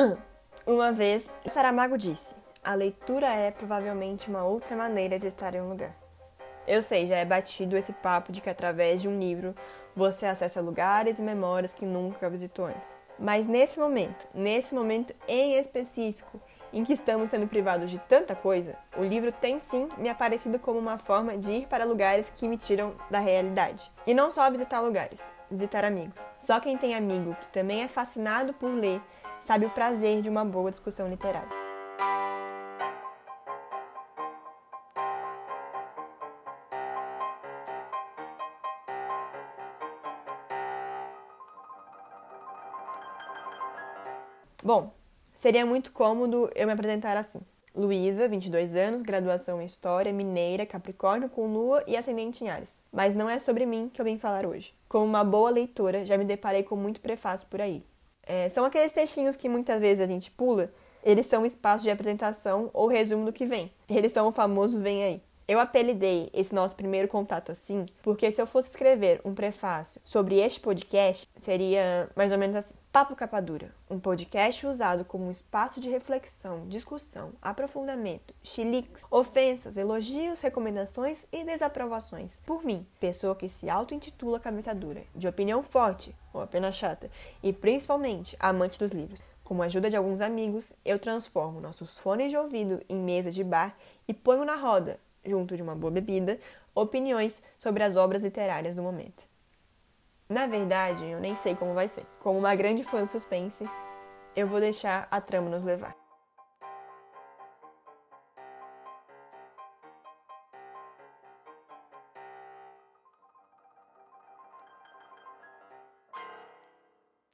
Uma vez, Saramago disse: A leitura é provavelmente uma outra maneira de estar em um lugar. Eu sei, já é batido esse papo de que através de um livro você acessa lugares e memórias que nunca visitou antes. Mas nesse momento, nesse momento em específico, em que estamos sendo privados de tanta coisa, o livro tem sim me aparecido como uma forma de ir para lugares que me tiram da realidade. E não só visitar lugares, visitar amigos. Só quem tem amigo que também é fascinado por ler sabe o prazer de uma boa discussão literária. Bom, seria muito cômodo eu me apresentar assim. Luísa, 22 anos, graduação em História, mineira, Capricórnio com Lua e ascendente em Ares. Mas não é sobre mim que eu vim falar hoje. Como uma boa leitora, já me deparei com muito prefácio por aí. É, são aqueles textinhos que muitas vezes a gente pula, eles são espaço de apresentação ou resumo do que vem. Eles são o famoso vem aí. Eu apelidei esse nosso primeiro contato assim, porque se eu fosse escrever um prefácio sobre este podcast, seria mais ou menos assim. Papo Capa Dura, um podcast usado como um espaço de reflexão, discussão, aprofundamento, chiliques, ofensas, elogios, recomendações e desaprovações. Por mim, pessoa que se auto-intitula cabeça dura, de opinião forte ou apenas chata, e principalmente amante dos livros. Com a ajuda de alguns amigos, eu transformo nossos fones de ouvido em mesa de bar e ponho na roda junto de uma boa bebida, opiniões sobre as obras literárias do momento. Na verdade, eu nem sei como vai ser. Como uma grande fã suspense, eu vou deixar a trama nos levar.